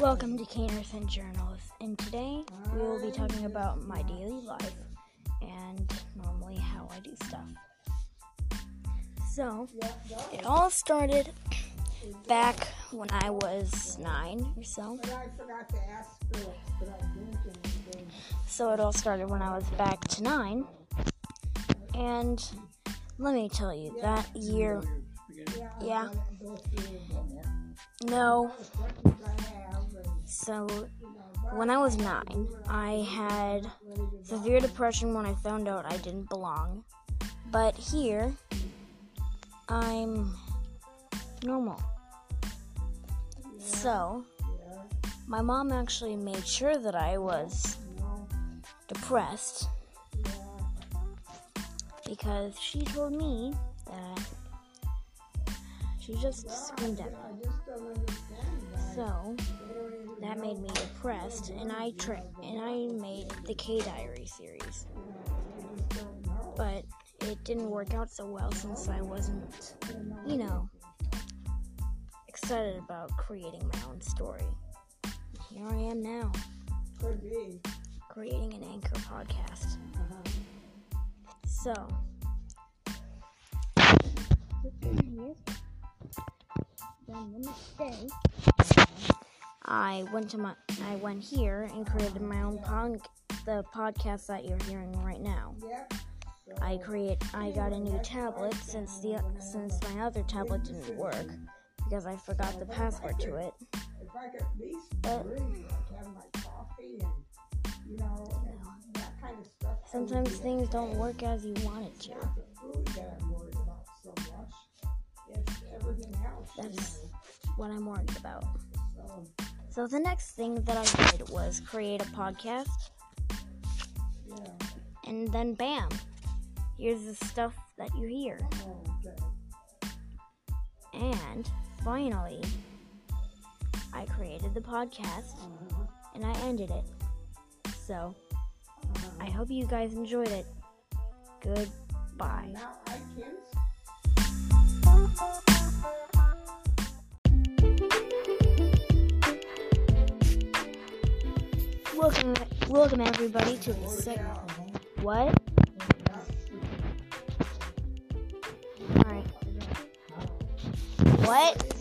Welcome to Caners and Journals, and today we will be talking about my daily life and normally how I do stuff. So, it all started back when I was nine or so. So, it all started when I was back to nine, and let me tell you, that year, yeah, no. So, when I was nine, I had severe depression when I found out I didn't belong. But here, I'm normal. So, my mom actually made sure that I was depressed because she told me that she just screamed at me. So that made me depressed, and I tra- and I made the K Diary series. But it didn't work out so well since I wasn't, you know, excited about creating my own story. Here I am now, creating an anchor podcast. So, then the day, I went to my, I went here and created my own pod, the podcast that you're hearing right now. I create, I got a new tablet since the since my other tablet didn't work because I forgot the password to it. But sometimes things don't work as you want it to. That's what I'm worried about. So the next thing that I did was create a podcast. And then bam, here's the stuff that you hear. And finally, I created the podcast and I ended it. So, I hope you guys enjoyed it. Goodbye. Welcome, welcome everybody to the second. What? Alright. What?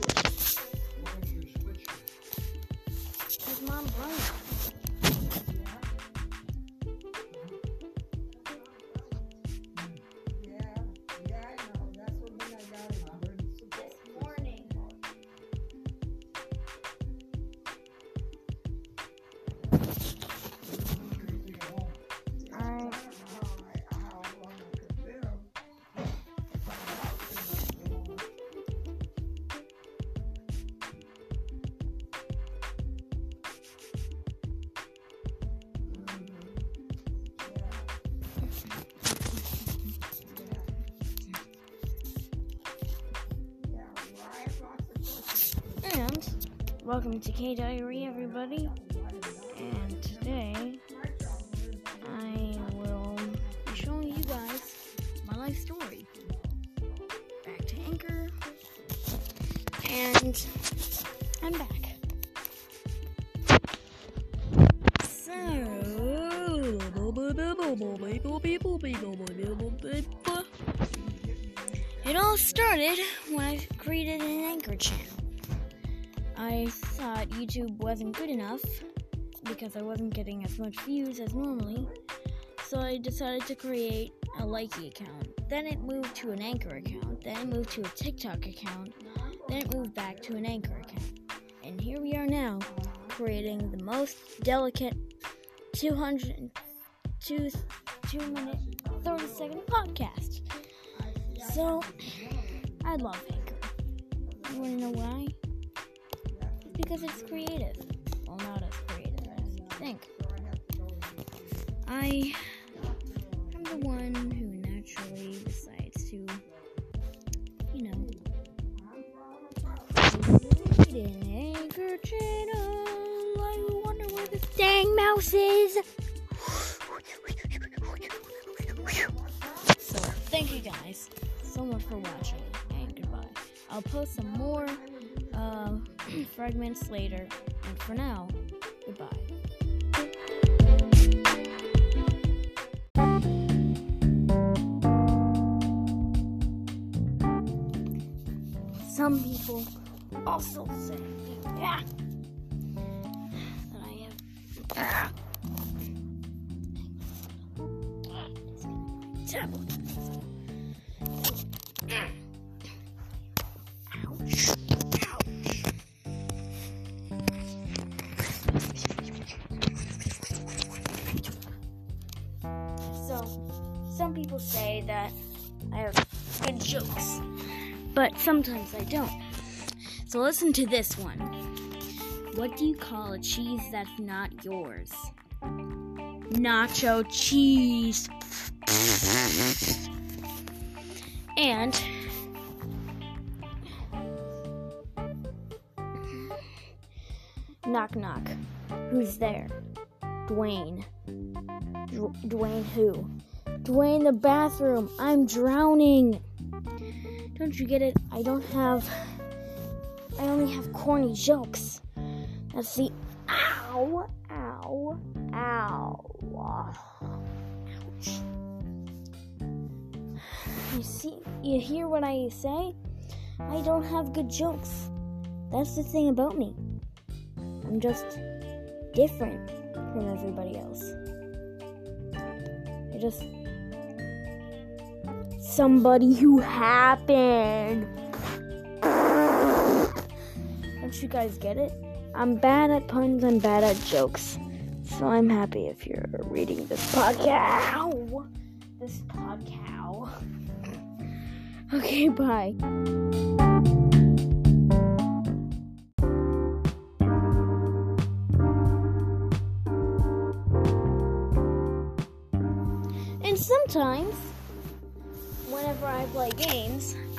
And welcome to K Diary, everybody. And today I will be showing you guys my life story. Back to Anchor, and I'm back. So. It all started when I created an Anchor channel. I thought YouTube wasn't good enough because I wasn't getting as much views as normally, so I decided to create a Likee account. Then it moved to an Anchor account, then it moved to a TikTok account, then it moved back to an Anchor account. And here we are now, creating the most delicate 200, two, two minute, 30 second podcast. So, I love Anchor. You wanna know why? Because it's creative. Well, not as creative as you think. I am the one who naturally decides to, you know, an anchor channel. I wonder where this dang mouse is. So, thank you guys so much for watching, and goodbye. I'll post some more uh, fragments later. And for now, goodbye. Some people also say yeah, that I have tablet. Some people say that I have good jokes, but sometimes I don't. So, listen to this one. What do you call a cheese that's not yours? Nacho cheese. And knock knock. Who's there? Dwayne. D- Dwayne who? Dwayne the bathroom. I'm drowning. Don't you get it? I don't have I only have corny jokes. That's the ow ow ow. Ouch. You see, you hear what I say? I don't have good jokes. That's the thing about me. I'm just different from everybody else. I just somebody who happened. Don't you guys get it? I'm bad at puns, I'm bad at jokes. So I'm happy if you're reading this podcast. This podcast. Okay, bye.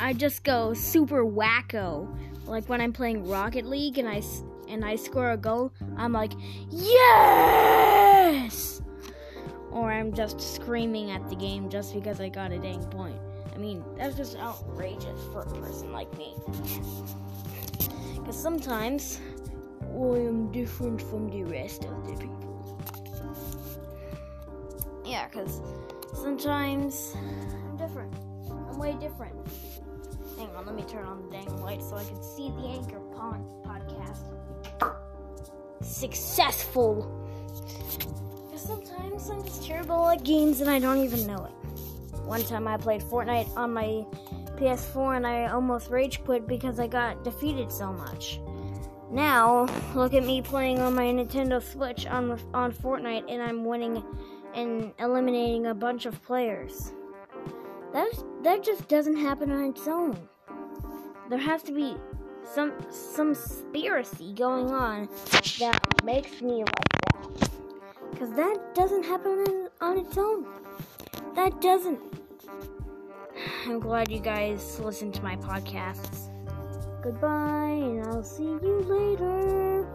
I just go super wacko. Like when I'm playing Rocket League and I and I score a goal, I'm like, yes! Or I'm just screaming at the game just because I got a dang point. I mean, that's just outrageous for a person like me. Because sometimes I am different from the rest of the people. Yeah, because sometimes I'm different. I'm way different. Hang on, let me turn on the dang light so I can see the Anchor Pond podcast. Successful. Because sometimes I'm just terrible at games and I don't even know it. One time I played Fortnite on my PS4 and I almost rage quit because I got defeated so much. Now, look at me playing on my Nintendo Switch on on Fortnite and I'm winning and eliminating a bunch of players. That is, that just doesn't happen on its own. There has to be some some conspiracy going on that makes me like that. Cuz that doesn't happen on, its own. That doesn't. I'm glad you guys listen to my podcasts. Goodbye, and I'll see you later.